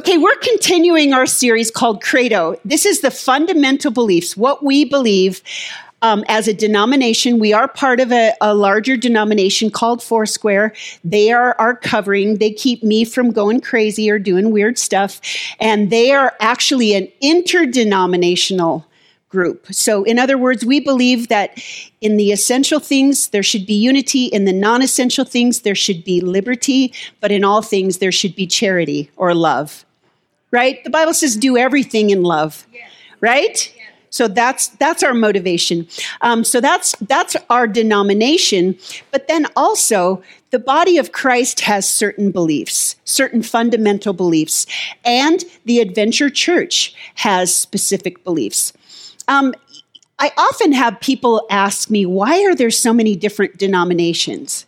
Okay, we're continuing our series called Credo. This is the fundamental beliefs, what we believe um, as a denomination. We are part of a, a, larger denomination called Foursquare. They are our covering. They keep me from going crazy or doing weird stuff. And they are actually an interdenominational group. So, in other words, we believe that in the essential things, there should be unity. In the non essential things, there should be liberty. But in all things, there should be charity or love. Right? The Bible says, do everything in love. Right? So that's that's our motivation. Um, so that's that's our denomination. But then also the body of Christ has certain beliefs, certain fundamental beliefs, and the Adventure Church has specific beliefs. Um, I often have people ask me, why are there so many different denominations?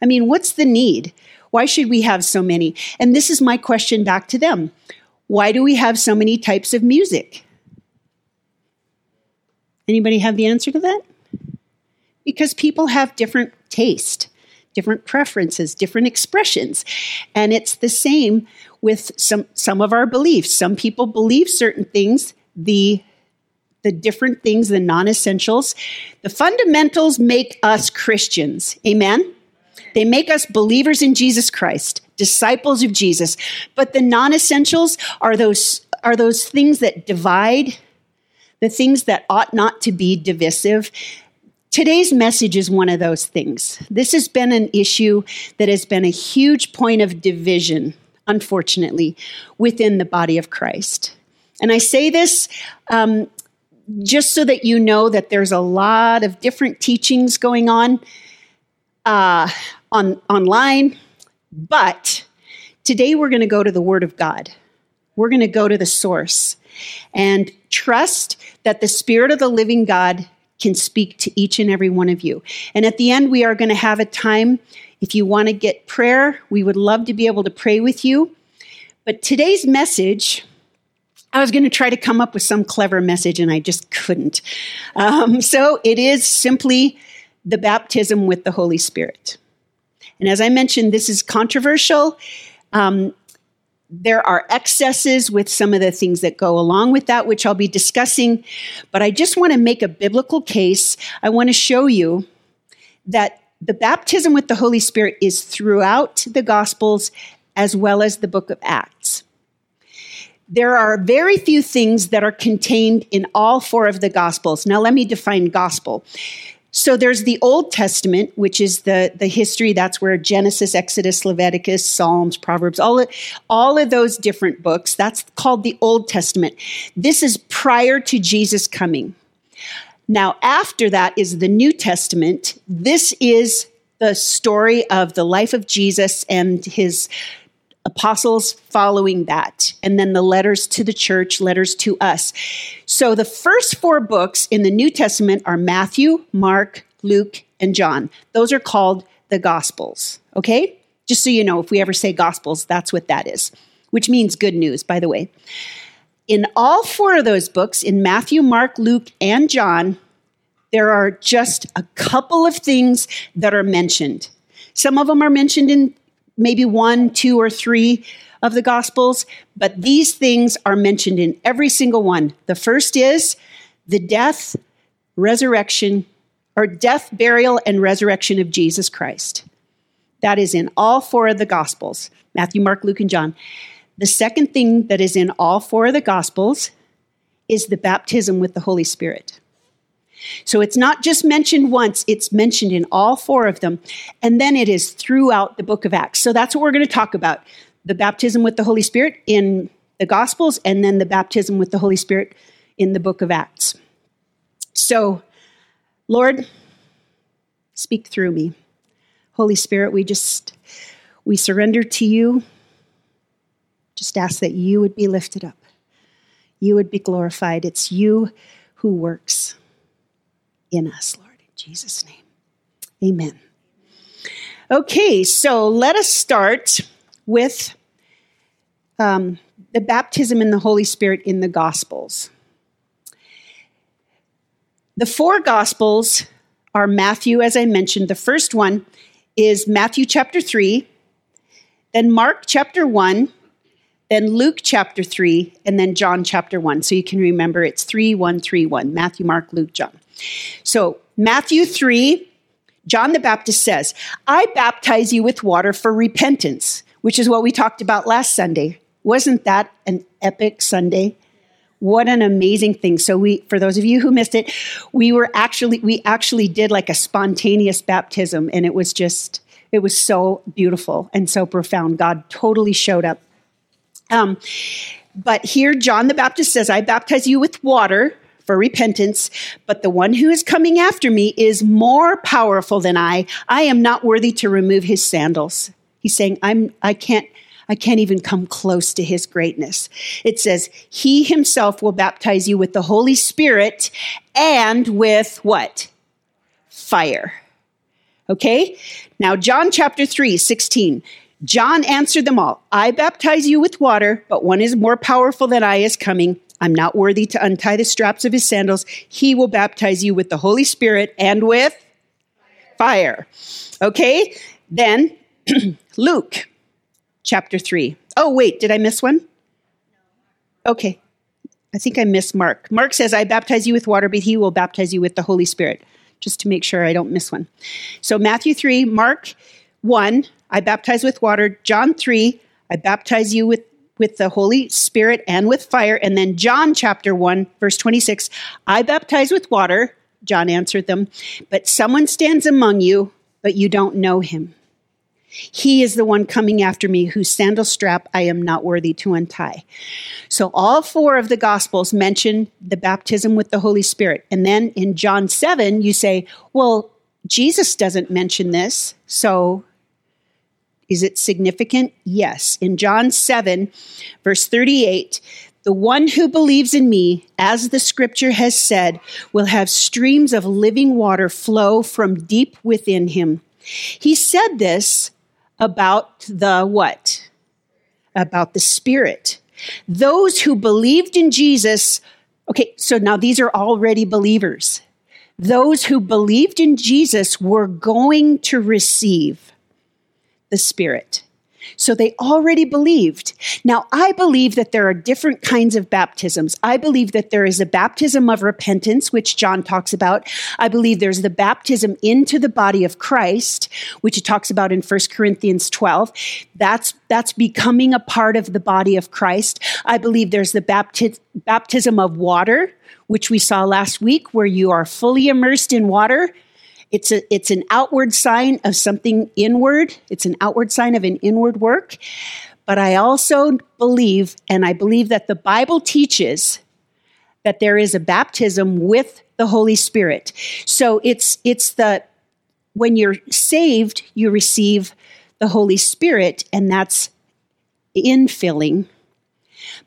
I mean, what's the need? Why should we have so many? And this is my question back to them. Why do we have so many types of music? Anybody have the answer to that? Because people have different taste, different preferences, different expressions. And it's the same with some some of our beliefs. Some people believe certain things, the the different things, the non essentials. The fundamentals make us Christians. Amen? They make us believers in Jesus Christ, disciples of Jesus. But the non essentials are those, are those things that divide, the things that ought not to be divisive. Today's message is one of those things. This has been an issue that has been a huge point of division, unfortunately, within the body of Christ. And I say this um, just so that you know that there's a lot of different teachings going on uh, on online, but today we're going to go to the Word of God. We're going to go to the source and trust that the Spirit of the living God can speak to each and every one of you. And at the end, we are going to have a time. If you want to get prayer, we would love to be able to pray with you. But today's message I was going to try to come up with some clever message and I just couldn't. Um, so it is simply the baptism with the Holy Spirit. And as I mentioned, this is controversial. Um, there are excesses with some of the things that go along with that, which I'll be discussing. But I just want to make a biblical case. I want to show you that the baptism with the Holy Spirit is throughout the Gospels as well as the book of Acts there are very few things that are contained in all four of the Gospels. Now, let me define gospel. So there's the Old Testament, which is the, the history. That's where Genesis, Exodus, Leviticus, Psalms, Proverbs, all of, all of those different books. That's called the Old Testament. This is prior to Jesus coming. Now, after that is the New Testament. This is the story of the life of Jesus and his apostles following that, and then the letters to the church, letters to us. So the first four books in the New Testament are Matthew, Mark, Luke, and John. Those are called the Gospels, okay? Just so you know, if we ever say Gospels, that's what that is, which means good news, by the way. In all four of those books, in Matthew, Mark, Luke, and John, there are just a couple of things that are mentioned. Some of them are mentioned in maybe one, two, or three of the Gospels, but these things are mentioned in every single one. The first is the death, resurrection, or death, burial, and resurrection of Jesus Christ. That is in all four of the Gospels Matthew, Mark, Luke, and John. The second thing that is in all four of the Gospels is the baptism with the Holy Spirit. So it's not just mentioned once, it's mentioned in all four of them. And then it is throughout the book of Acts. So that's what we're going to talk about the baptism with the Holy Spirit in the Gospels, and then the baptism with the Holy Spirit in the book of Acts. So, Lord, speak through me. Holy Spirit, we just we surrender to you. Just ask that you would be lifted up. You would be glorified. It's you who works in us, Lord, in Jesus' name. Amen. Okay, so let us start with um, the baptism in the Holy Spirit in the Gospels. The four Gospels are Matthew, as I mentioned. The first one is Matthew chapter 3, then Mark chapter 1, then Luke chapter 3, and then John chapter 1. So you can remember it's 3 1 3 1 Matthew, Mark, Luke, John. So Matthew 3, John the Baptist says, I baptize you with water for repentance, which is what we talked about last Sunday. Wasn't that an epic Sunday? What an amazing thing. So we for those of you who missed it, we were actually we actually did like a spontaneous baptism and it was just it was so beautiful and so profound. God totally showed up. Um, but here John the Baptist says, I baptize you with water for repentance, but the one who is coming after me is more powerful than I. I am not worthy to remove his sandals. He's saying, I'm I can't I can't even come close to his greatness. It says, He himself will baptize you with the Holy Spirit and with what? Fire. Okay? Now, John chapter 3, 16. John answered them all I baptize you with water, but one is more powerful than I is coming. I'm not worthy to untie the straps of his sandals. He will baptize you with the Holy Spirit and with fire. Okay? Then, Luke chapter 3. Oh, wait, did I miss one? Okay. I think I missed Mark. Mark says, I baptize you with water, but he will baptize you with the Holy Spirit, just to make sure I don't miss one. So, Matthew 3, Mark 1, I baptize with water. John 3, I baptize you with, with the Holy Spirit and with fire. And then John chapter 1, verse 26, I baptize with water. John answered them, but someone stands among you, but you don't know him. He is the one coming after me whose sandal strap I am not worthy to untie. So, all four of the Gospels mention the baptism with the Holy Spirit. And then in John 7, you say, well, Jesus doesn't mention this. So, is it significant? Yes. In John 7, verse 38, the one who believes in me, as the scripture has said, will have streams of living water flow from deep within him. He said this about the what? About the Spirit. Those who believed in Jesus, okay, so now these are already believers. Those who believed in Jesus were going to receive the Spirit. So they already believed. Now, I believe that there are different kinds of baptisms. I believe that there is a baptism of repentance, which John talks about. I believe there's the baptism into the body of Christ, which he talks about in 1 Corinthians 12. That's, that's becoming a part of the body of Christ. I believe there's the bapti- baptism of water, which we saw last week, where you are fully immersed in water it's a it's an outward sign of something inward. It's an outward sign of an inward work. But I also believe, and I believe that the Bible teaches that there is a baptism with the Holy Spirit. So it's it's the when you're saved, you receive the Holy Spirit, and that's infilling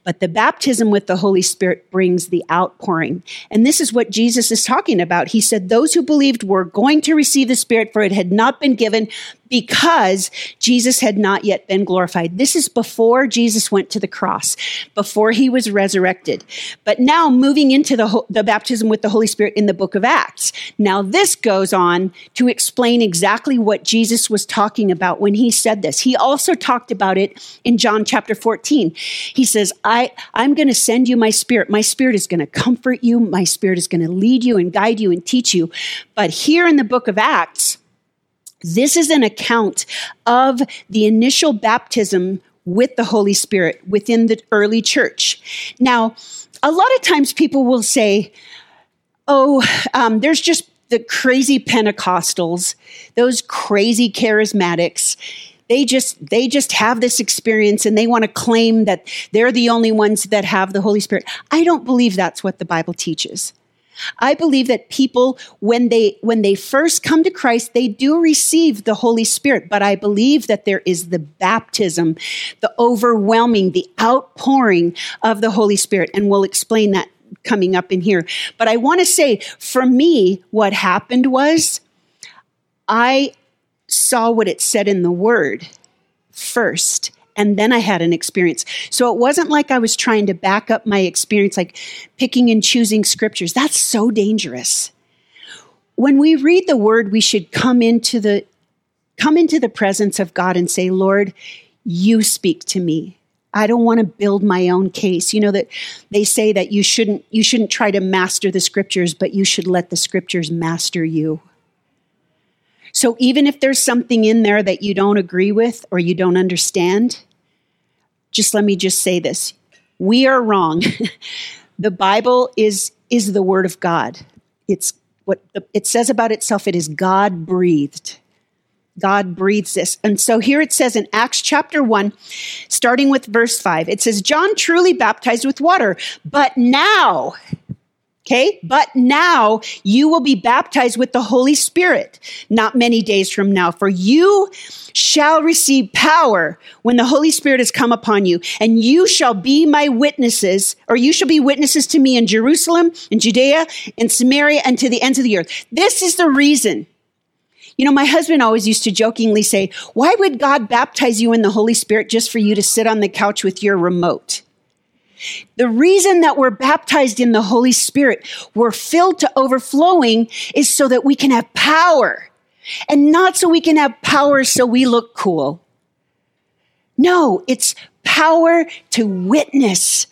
but the baptism with the Holy Spirit brings the outpouring. And this is what Jesus is talking about. He said, Those who believed were going to receive the Spirit, for it had not been given because Jesus had not yet been glorified. This is before Jesus went to the cross, before he was resurrected. But now moving into the, the baptism with the Holy Spirit in the book of Acts. Now this goes on to explain exactly what Jesus was talking about when he said this. He also talked about it in John chapter 14. He says, I, I'm going to send you my spirit. My spirit is going to comfort you. My spirit is going to lead you and guide you and teach you. But here in the book of Acts, this is an account of the initial baptism with the Holy Spirit within the early church. Now, a lot of times people will say, oh, um, there's just the crazy Pentecostals, those crazy charismatics. They just they just have this experience and they want to claim that they're the only ones that have the Holy Spirit. I don't believe that's what the Bible teaches. I believe that people, when they, when they first come to Christ, they do receive the Holy Spirit. But I believe that there is the baptism, the overwhelming, the outpouring of the Holy Spirit. And we'll explain that coming up in here. But I want to say, for me, what happened was I saw what it said in the Word first and then I had an experience. So it wasn't like I was trying to back up my experience, like picking and choosing scriptures. That's so dangerous. When we read the word, we should come into the come into the presence of God and say, Lord, you speak to me. I don't want to build my own case. You know that they say that you shouldn't you shouldn't try to master the scriptures, but you should let the scriptures master you. So even if there's something in there that you don't agree with or you don't understand, just let me just say this. We are wrong. the Bible is is the word of God. It's what it says about itself it is God breathed. God breathes this. And so here it says in Acts chapter 1, starting with verse 5, it says, John truly baptized with water, but now, okay, but now you will be baptized with the Holy Spirit not many days from now, for you shall receive power when the Holy Spirit has come upon you, and you shall be my witnesses, or you shall be witnesses to me in Jerusalem, in Judea, in Samaria, and to the ends of the earth. This is the reason you know, my husband always used to jokingly say, Why would God baptize you in the Holy Spirit just for you to sit on the couch with your remote? The reason that we're baptized in the Holy Spirit, we're filled to overflowing, is so that we can have power. And not so we can have power so we look cool. No, it's power to witness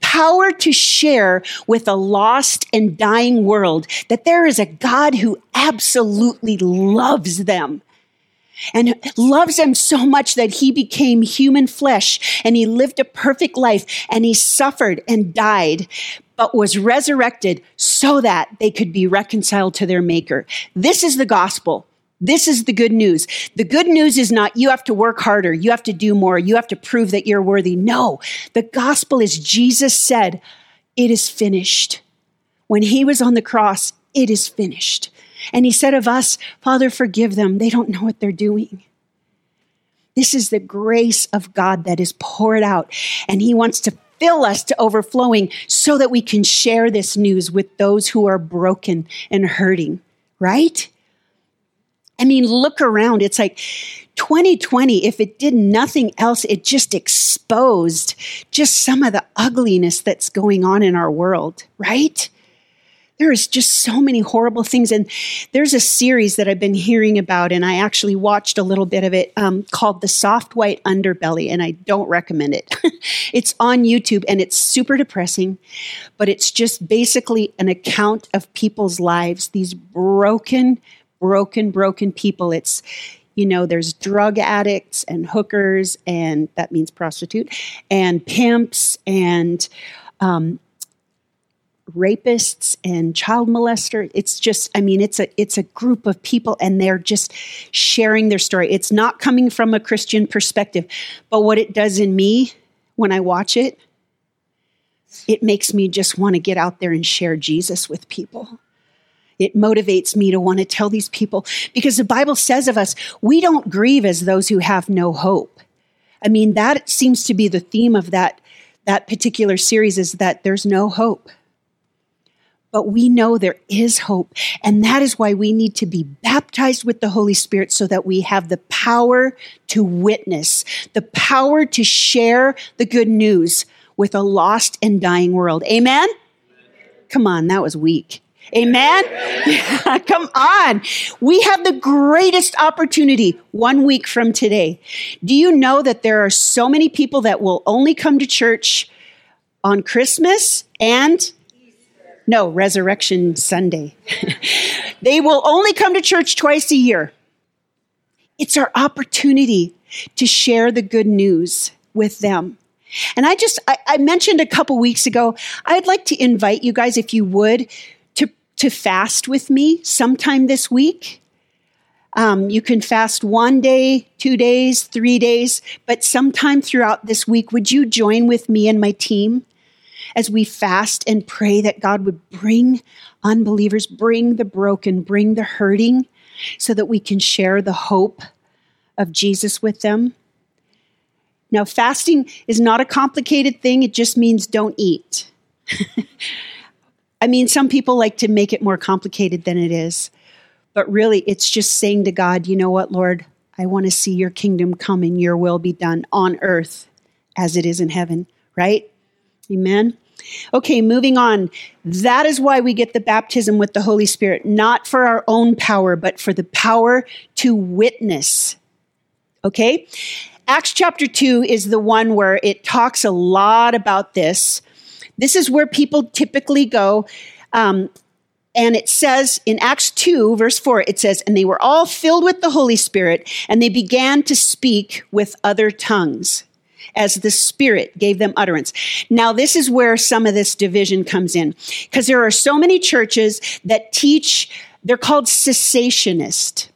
power to share with a lost and dying world that there is a God who absolutely loves them and loves them so much that he became human flesh and he lived a perfect life and he suffered and died but was resurrected so that they could be reconciled to their maker. This is the gospel. This is the good news. The good news is not you have to work harder, you have to do more, you have to prove that you're worthy. No, the gospel is Jesus said, It is finished. When he was on the cross, it is finished. And he said of us, Father, forgive them. They don't know what they're doing. This is the grace of God that is poured out, and he wants to fill us to overflowing so that we can share this news with those who are broken and hurting, right? I mean, look around. It's like 2020, if it did nothing else, it just exposed just some of the ugliness that's going on in our world, right? There is just so many horrible things. And there's a series that I've been hearing about, and I actually watched a little bit of it um, called The Soft White Underbelly, and I don't recommend it. it's on YouTube and it's super depressing, but it's just basically an account of people's lives, these broken, broken, broken people. It's, you know, there's drug addicts and hookers, and that means prostitute, and pimps and um, rapists and child molester. It's just, I mean, it's a it's a group of people, and they're just sharing their story. It's not coming from a Christian perspective, but what it does in me when I watch it, it makes me just want to get out there and share Jesus with people. It motivates me to want to tell these people because the Bible says of us, we don't grieve as those who have no hope. I mean, that seems to be the theme of that, that particular series is that there's no hope. But we know there is hope. And that is why we need to be baptized with the Holy Spirit so that we have the power to witness, the power to share the good news with a lost and dying world. Amen? Come on, that was weak. Amen? Yeah, come on. We have the greatest opportunity one week from today. Do you know that there are so many people that will only come to church on Christmas and no, Resurrection Sunday. they will only come to church twice a year. It's our opportunity to share the good news with them. And I just, I, I mentioned a couple weeks ago, I'd like to invite you guys, if you would, to to fast with me sometime this week. Um, you can fast one day, two days, three days, but sometime throughout this week, would you join with me and my team as we fast and pray that God would bring unbelievers, bring the broken, bring the hurting, so that we can share the hope of Jesus with them? Now, fasting is not a complicated thing, it just means don't eat. I mean, some people like to make it more complicated than it is, but really it's just saying to God, you know what, Lord, I want to see your kingdom come and your will be done on earth as it is in heaven, right? Amen. Okay, moving on. That is why we get the baptism with the Holy Spirit, not for our own power, but for the power to witness. Okay? Acts chapter 2 is the one where it talks a lot about this. This is where people typically go. Um, and it says in Acts 2, verse 4, it says, And they were all filled with the Holy Spirit, and they began to speak with other tongues as the Spirit gave them utterance. Now, this is where some of this division comes in, because there are so many churches that teach, they're called cessationist.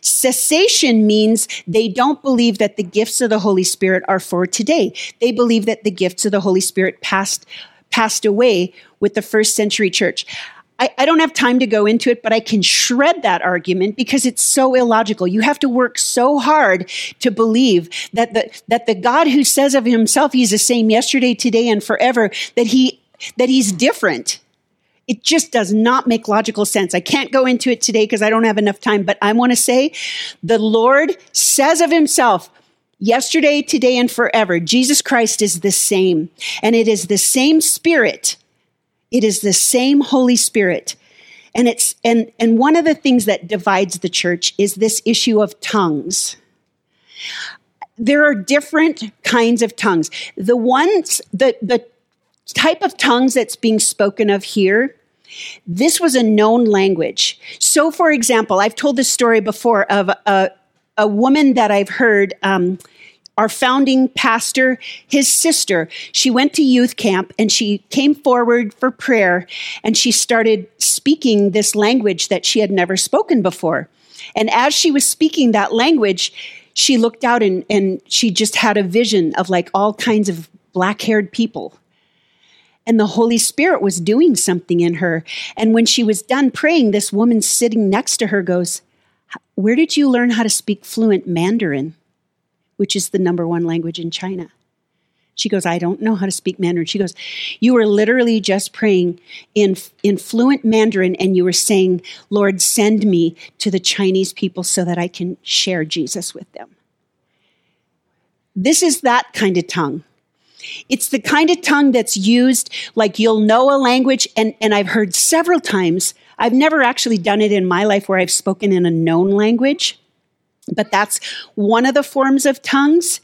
Cessation means they don't believe that the gifts of the Holy Spirit are for today. They believe that the gifts of the Holy Spirit passed passed away with the first century church. I, I, don't have time to go into it, but I can shred that argument because it's so illogical. You have to work so hard to believe that the, that the God who says of himself he's the same yesterday, today, and forever, that he, that he's different. It just does not make logical sense. I can't go into it today because I don't have enough time, but I want to say the Lord says of himself, yesterday, today, and forever, Jesus Christ is the same. And it is the same spirit it is the same Holy Spirit. And it's and and one of the things that divides the church is this issue of tongues. There are different kinds of tongues. The ones the the type of tongues that's being spoken of here this was a known language. So, for example, I've told this story before of a, a woman that I've heard um, our founding pastor, his sister, she went to youth camp and she came forward for prayer and she started speaking this language that she had never spoken before. And as she was speaking that language, she looked out and, and she just had a vision of like all kinds of black haired people. And the Holy Spirit was doing something in her. And when she was done praying, this woman sitting next to her goes, Where did you learn how to speak fluent Mandarin? Which is the number one language in China. She goes, I don't know how to speak Mandarin. She goes, You were literally just praying in, in fluent Mandarin and you were saying, Lord, send me to the Chinese people so that I can share Jesus with them. This is that kind of tongue. It's the kind of tongue that's used like you'll know a language, and, and I've heard several times. I've never actually done it in my life where I've spoken in a known language. But that's one of the forms of tongues.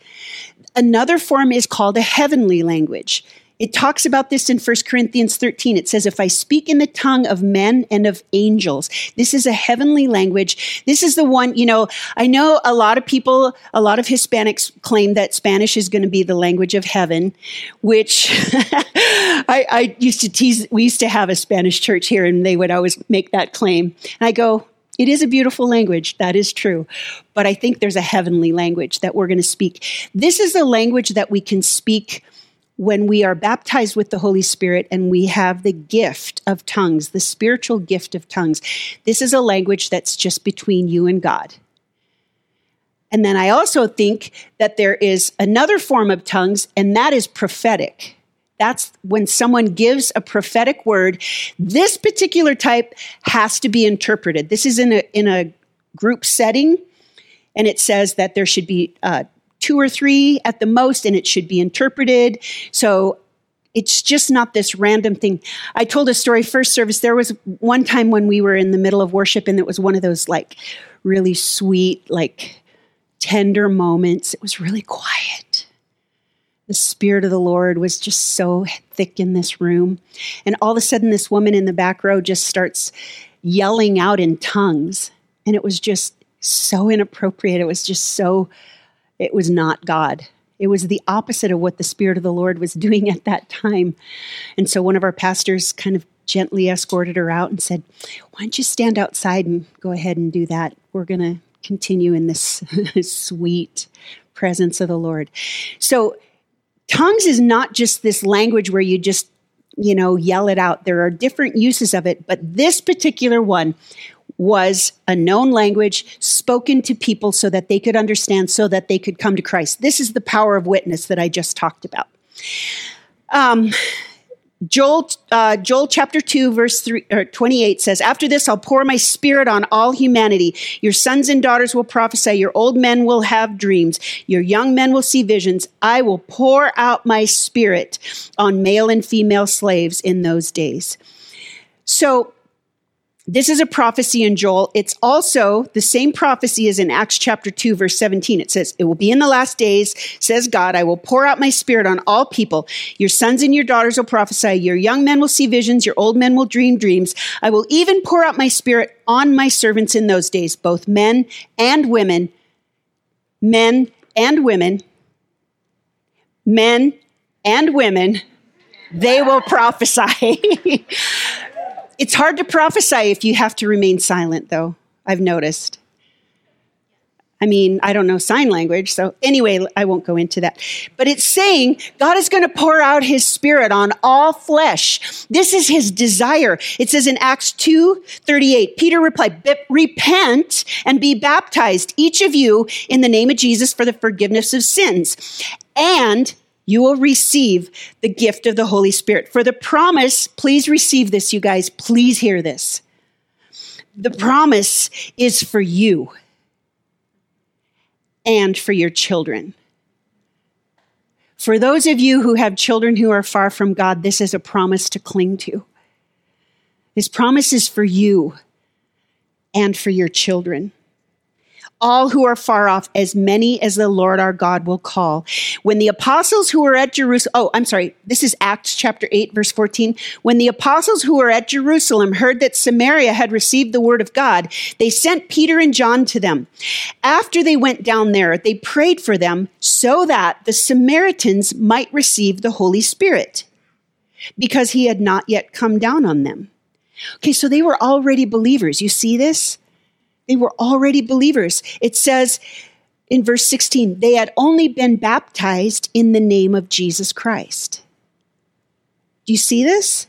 Another form is called a heavenly language. It talks about this in 1 Corinthians 13. It says, If I speak in the tongue of men and of angels, this is a heavenly language. This is the one, you know, I know a lot of people, a lot of Hispanics claim that Spanish is going to be the language of heaven, which I, I used to tease. We used to have a Spanish church here, and they would always make that claim. And I go, it is a beautiful language, that is true. But I think there's a heavenly language that we're going to speak. This is a language that we can speak when we are baptized with the Holy Spirit and we have the gift of tongues, the spiritual gift of tongues. This is a language that's just between you and God. And then I also think that there is another form of tongues, and that is prophetic. That's when someone gives a prophetic word. This particular type has to be interpreted. This is in a, in a group setting, and it says that there should be uh, two or three at the most, and it should be interpreted. So it's just not this random thing. I told a story first service. There was one time when we were in the middle of worship, and it was one of those like really sweet, like tender moments. It was really quiet the Spirit of the Lord was just so thick in this room. And all of a sudden, this woman in the back row just starts yelling out in tongues. And it was just so inappropriate. It was just so, it was not God. It was the opposite of what the Spirit of the Lord was doing at that time. And so one of our pastors kind of gently escorted her out and said, Why don't you stand outside and go ahead and do that? We're going to continue in this sweet presence of the Lord. So, tongues is not just this language where you just, you know, yell it out. There are different uses of it, but this particular one was a known language spoken to people so that they could understand, so that they could come to Christ. This is the power of witness that I just talked about. Um, Joel, uh, Joel chapter 2, verse 3, or 28 says, After this, I'll pour my spirit on all humanity. Your sons and daughters will prophesy. Your old men will have dreams. Your young men will see visions. I will pour out my spirit on male and female slaves in those days. So, This is a prophecy in Joel. It's also the same prophecy as in Acts chapter 2, verse 17. It says, It will be in the last days, says God, I will pour out my spirit on all people. Your sons and your daughters will prophesy. Your young men will see visions. Your old men will dream dreams. I will even pour out my spirit on my servants in those days, both men and women, men and women, men and women. They will prophesy. It's hard to prophesy if you have to remain silent, though, I've noticed. I mean, I don't know sign language, so anyway, I won't go into that. But it's saying God is going to pour out his spirit on all flesh. This is his desire. It says in Acts 2 38, Peter replied, Repent and be baptized, each of you, in the name of Jesus for the forgiveness of sins. And you will receive the gift of the Holy Spirit. For the promise, please receive this, you guys. Please hear this. The promise is for you and for your children. For those of you who have children who are far from God, this is a promise to cling to. This promise is for you and for your children all who are far off, as many as the Lord our God will call. When the apostles who were at Jerusalem, oh, I'm sorry, this is Acts chapter 8, verse 14. When the apostles who were at Jerusalem heard that Samaria had received the word of God, they sent Peter and John to them. After they went down there, they prayed for them so that the Samaritans might receive the Holy Spirit because he had not yet come down on them. Okay, so they were already believers. You see this? They were already believers. It says in verse 16, they had only been baptized in the name of Jesus Christ. Do you see this?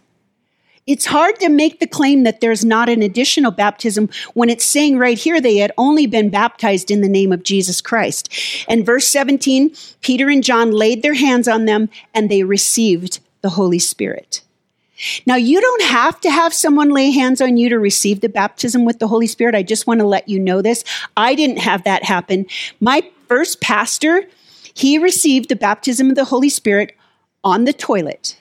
It's hard to make the claim that there's not an additional baptism when it's saying right here they had only been baptized in the name of Jesus Christ. And verse 17, Peter and John laid their hands on them and they received the Holy Spirit. Now, you don't have to have someone lay hands on you to receive the baptism with the Holy Spirit. I just want to let you know this. I didn't have that happen. My first pastor, he received the baptism of the Holy Spirit on the toilet.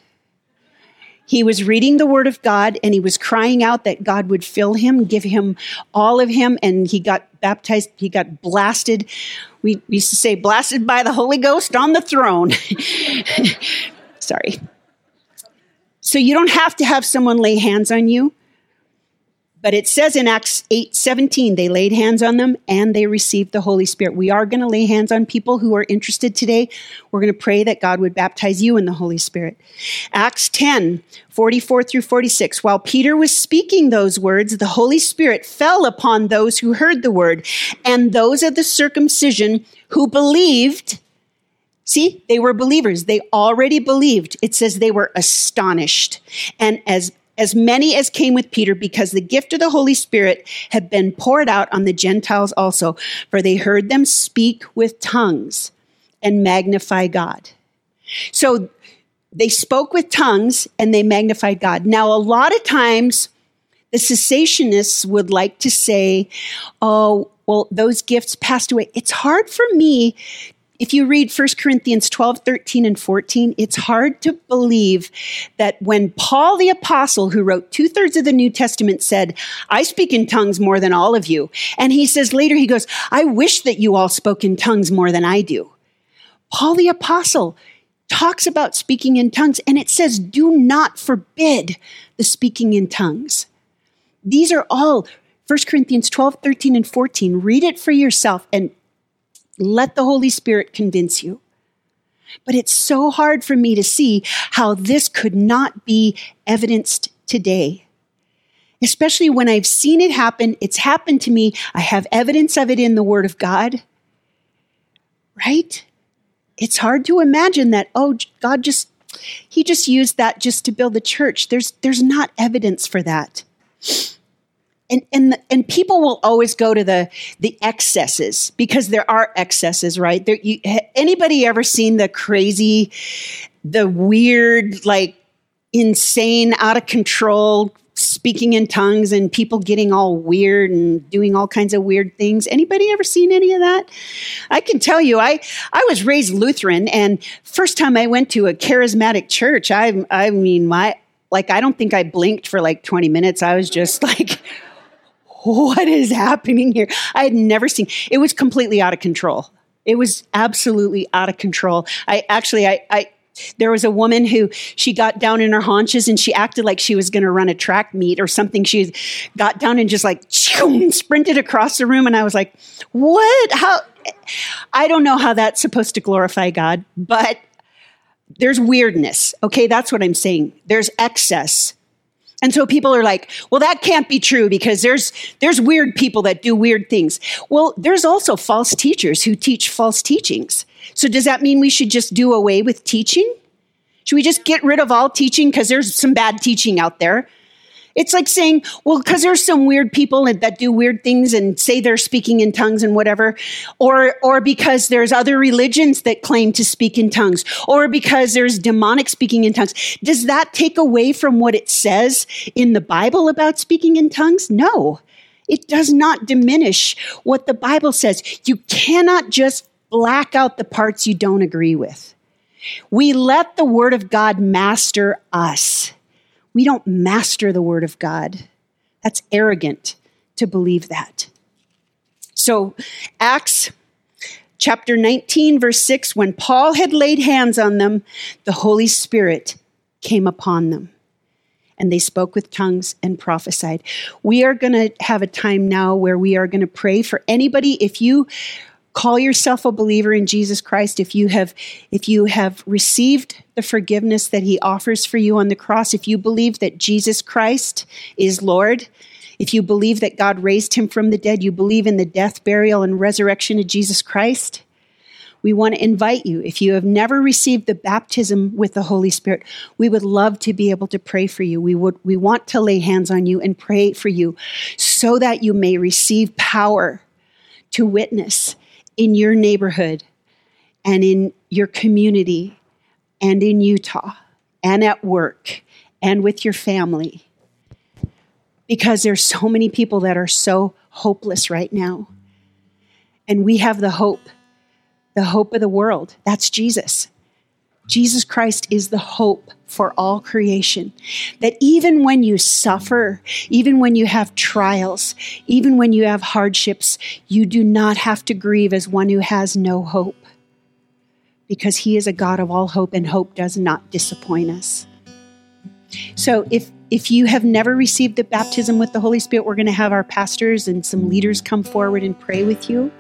He was reading the Word of God and he was crying out that God would fill him, give him all of him, and he got baptized. He got blasted. We used to say, blasted by the Holy Ghost on the throne. Sorry. So you don't have to have someone lay hands on you. But it says in Acts 8 17, they laid hands on them and they received the Holy Spirit. We are going to lay hands on people who are interested today. We're going to pray that God would baptize you in the Holy Spirit. Acts 10 44 through 46. While Peter was speaking those words, the Holy Spirit fell upon those who heard the word, and those of the circumcision who believed See, they were believers. They already believed. It says they were astonished. And as as many as came with Peter, because the gift of the Holy Spirit had been poured out on the Gentiles also, for they heard them speak with tongues and magnify God. So they spoke with tongues and they magnified God. Now, a lot of times, the cessationists would like to say, oh, well, those gifts passed away. It's hard for me if you read 1 Corinthians 12, 13, and 14, it's hard to believe that when Paul the Apostle, who wrote two thirds of the New Testament, said, I speak in tongues more than all of you. And he says later, he goes, I wish that you all spoke in tongues more than I do. Paul the Apostle talks about speaking in tongues, and it says, do not forbid the speaking in tongues. These are all 1 Corinthians 12, 13, and 14. Read it for yourself and let the Holy Spirit convince you. But it's so hard for me to see how this could not be evidenced today. Especially when I've seen it happen. It's happened to me. I have evidence of it in the Word of God. Right? It's hard to imagine that, oh, God just, He just used that just to build the church. There's, there's not evidence for that and and and people will always go to the the excesses because there are excesses, right? There, you, anybody ever seen the crazy, the weird, like insane, out of control speaking in tongues and people getting all weird and doing all kinds of weird things. Anybody ever seen any of that? I can tell you, I I was raised Lutheran, and first time I went to a charismatic church, I I mean my like I don't think I blinked for like twenty minutes. I was just like what is happening here? I had never seen it was completely out of control. It was absolutely out of control. I actually I, I there was a woman who she got down in her haunches and she acted like she was going to run a track meet or something. She got down and just like sprinted across the room. And I was like, what? How? I don't know how that's supposed to glorify God, but there's weirdness. Okay. That's what I'm saying. There's excess. And so people are like, well, that can't be true because there's, there's weird people that do weird things. Well, there's also false teachers who teach false teachings. So does that mean we should just do away with teaching? Should we just get rid of all teaching because there's some bad teaching out there? It's like saying, well, because there's some weird people that do weird things and say they're speaking in tongues and whatever, or or because there's other religions that claim to speak in tongues, or because there's demonic speaking in tongues. Does that take away from what it says in the Bible about speaking in tongues? No. It does not diminish what the Bible says. You cannot just black out the parts you don't agree with. We let the Word of God master us. We don't master the Word of God. That's arrogant to believe that. So, Acts chapter 19, verse 6 when Paul had laid hands on them, the Holy Spirit came upon them. And they spoke with tongues and prophesied. We are going to have a time now where we are going to pray for anybody. If you call yourself a believer in Jesus Christ, if you have if you have received the forgiveness that he offers for you on the cross, if you believe that Jesus Christ is Lord, if you believe that God raised him from the dead, you believe in the death, burial and resurrection of Jesus Christ, we want to invite you. If you have never received the baptism with the Holy Spirit, we would love to be able to pray for you. We would we want to lay hands on you and pray for you so that you may receive power to witness in your neighborhood and in your community and in Utah and at work and with your family. Because there's so many people that are so hopeless right now. And we have the hope, the hope of the world. That's Jesus. Jesus Christ is the hope for all creation. That even when you suffer, even when you have trials, even when you have hardships, you do not have to grieve as one who has no hope. Because he is a God of all hope, and hope does not disappoint us. So if if you have never received the baptism with the Holy Spirit, we're going to have our pastors and some leaders come forward and pray with you.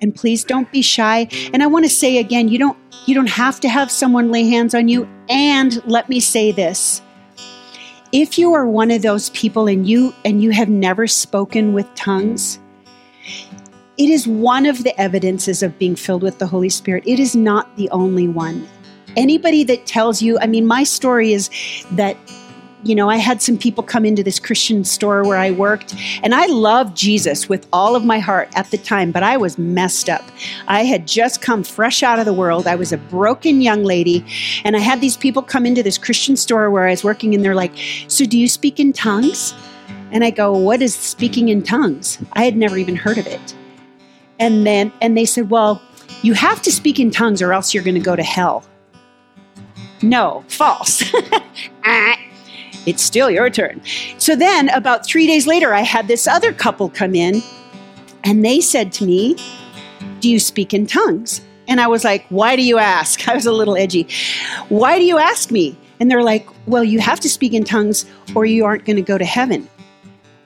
And please don't be shy. And I want to say again, you don't you don't have to have someone lay hands on you. And let me say this. If you are one of those people and you and you have never spoken with tongues, it is one of the evidences of being filled with the Holy Spirit. It is not the only one. Anybody that tells you, I mean, my story is that you know, I had some people come into this Christian store where I worked, and I loved Jesus with all of my heart at the time, but I was messed up. I had just come fresh out of the world. I was a broken young lady, and I had these people come into this Christian store where I was working, and they're like, So, do you speak in tongues? And I go, What is speaking in tongues? I had never even heard of it. And then, and they said, Well, you have to speak in tongues or else you're going to go to hell. No, false. Ah, it's still your turn. So then, about three days later, I had this other couple come in and they said to me, Do you speak in tongues? And I was like, Why do you ask? I was a little edgy. Why do you ask me? And they're like, Well, you have to speak in tongues or you aren't going to go to heaven.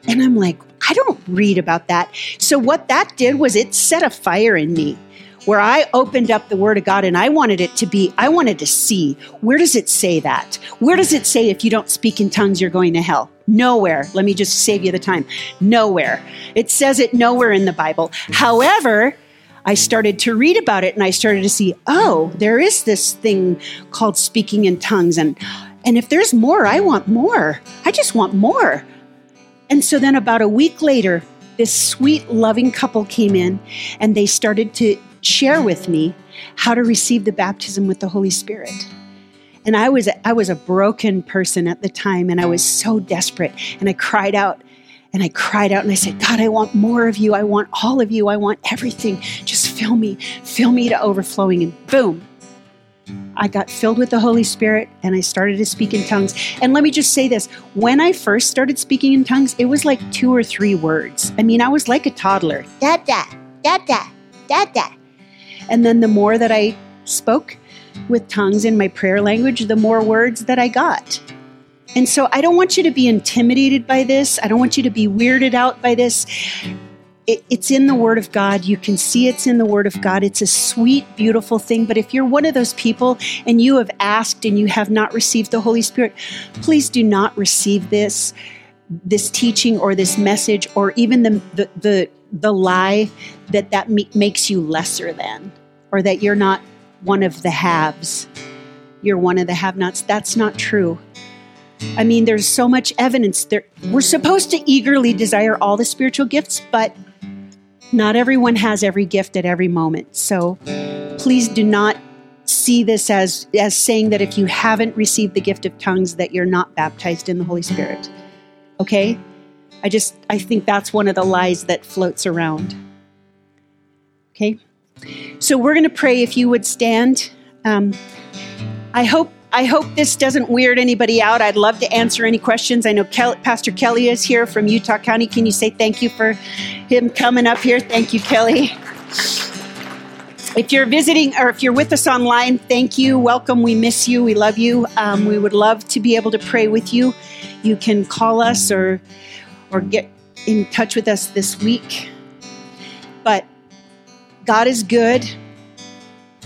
And I'm like, I don't read about that. So, what that did was it set a fire in me where I opened up the Word of God and I wanted it to be, I wanted to see where does it say that? Where does it say if you don't speak in tongues, you're going to hell? Nowhere. Let me just save you the time. Nowhere. It says it nowhere in the Bible. However, I started to read about it and I started to see, oh, there is this thing called speaking in tongues. And, and if there's more, I want more. I just want more. And so then about a week later, this sweet, loving couple came in and they started to share with me how to receive the baptism with the Holy Spirit. And I was I was a broken person at the time and I was so desperate and I cried out and I cried out and I said, God, I want more of you. I want all of you. I want everything. Just fill me, fill me to overflowing. And boom, I got filled with the Holy Spirit and I started to speak in tongues. And let me just say this when I first started speaking in tongues, it was like two or three words. I mean, I was like a toddler da da, da da, da da. And then the more that I spoke with tongues in my prayer language, the more words that I got. And so I don't want you to be intimidated by this. I don't want you to be weirded out by this. It, it's in the Word of God. You can see it's in the Word of God. It's a sweet, beautiful thing. But if you're one of those people and you have asked and you have not received the Holy Spirit, please do not receive this, this teaching or this message, or even the the the, the lie that that makes you lesser than, or that you're not one of the haves. You're one of the have-nots. That's not true. I mean, there's so much evidence there. We're supposed to eagerly desire all the spiritual gifts, but not everyone has every gift at every moment. So please do not see this as as saying that if you haven't received the gift of tongues that you're not baptized in the Holy Spirit. Okay? I just I think that's one of the lies that floats around. Okay? So we're going to pray if you would stand. Um, I hope I hope this doesn't weird anybody out. I'd love to answer any questions. I know Pastor Kelly is here from Utah County. Can you say thank you for him coming up here? Thank you, Kelly. If you're visiting or if you're with us online, thank you. Welcome. We miss you. We love you. Um, we would love to be able to pray with you. You can call us or or get in touch with us this week. But God is good.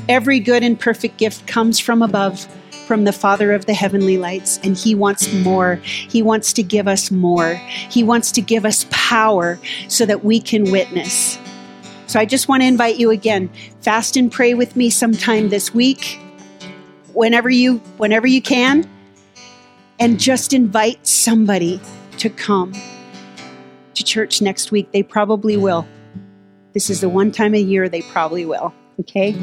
Every good and perfect gift comes from above from the Father of the heavenly lights, and He wants more. He wants to give us more. He wants to give us power so that we can witness. So I just want to invite you again, fast and pray with me sometime this week, whenever you whenever you can, and just invite somebody to come to church next week. They probably will. This is the one time a year they probably will. Okay?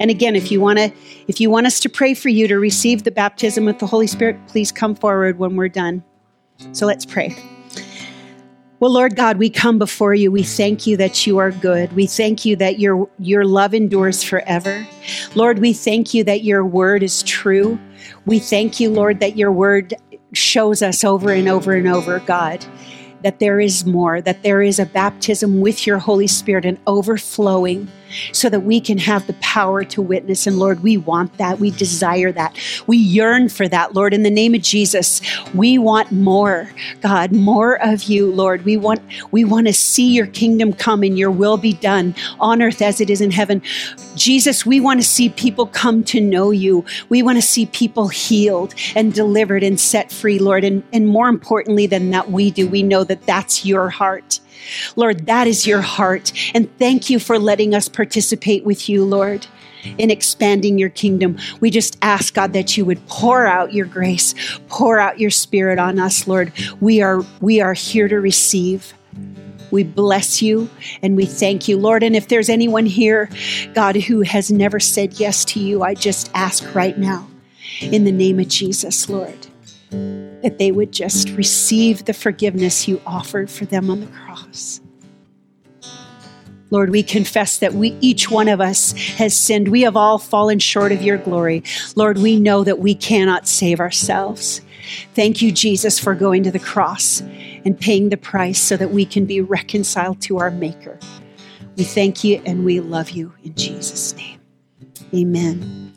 And again, if you want to if you want us to pray for you to receive the baptism with the Holy Spirit, please come forward when we're done. So let's pray. Well, Lord God, we come before you. We thank you that you are good. We thank you that your, your love endures forever. Lord, we thank you that your word is true. We thank you, Lord, that your word shows us over and over and over, God, that there is more, that there is a baptism with your Holy Spirit and overflowing so that we can have the power to witness. And Lord, we want that. We desire that. We yearn for that, Lord. In the name of Jesus, we want more, God, more of you, Lord. We want we want to see your kingdom come and your will be done on earth as it is in heaven. Jesus, we want to see people come to know you. We want to see people healed and delivered and set free, Lord. And, and more importantly than that, we do. We know that that's your heart. Lord, that is your heart. And thank you for letting us participate with you, Lord, in expanding your kingdom. We just ask, God, that you would pour out your grace, pour out your spirit on us, Lord. We are, we are here to receive. We bless you and we thank you, Lord. And if there's anyone here, God, who has never said yes to you, I just ask right now, in the name of Jesus, Lord that they would just receive the forgiveness you offered for them on the cross. Lord, we confess that we, each one of us has sinned. We have all fallen short of your glory. Lord, we know that we cannot save ourselves. Thank you, Jesus, for going to the cross and paying the price so that we can be reconciled to our Maker. We thank you and we love you in Jesus' name. Amen.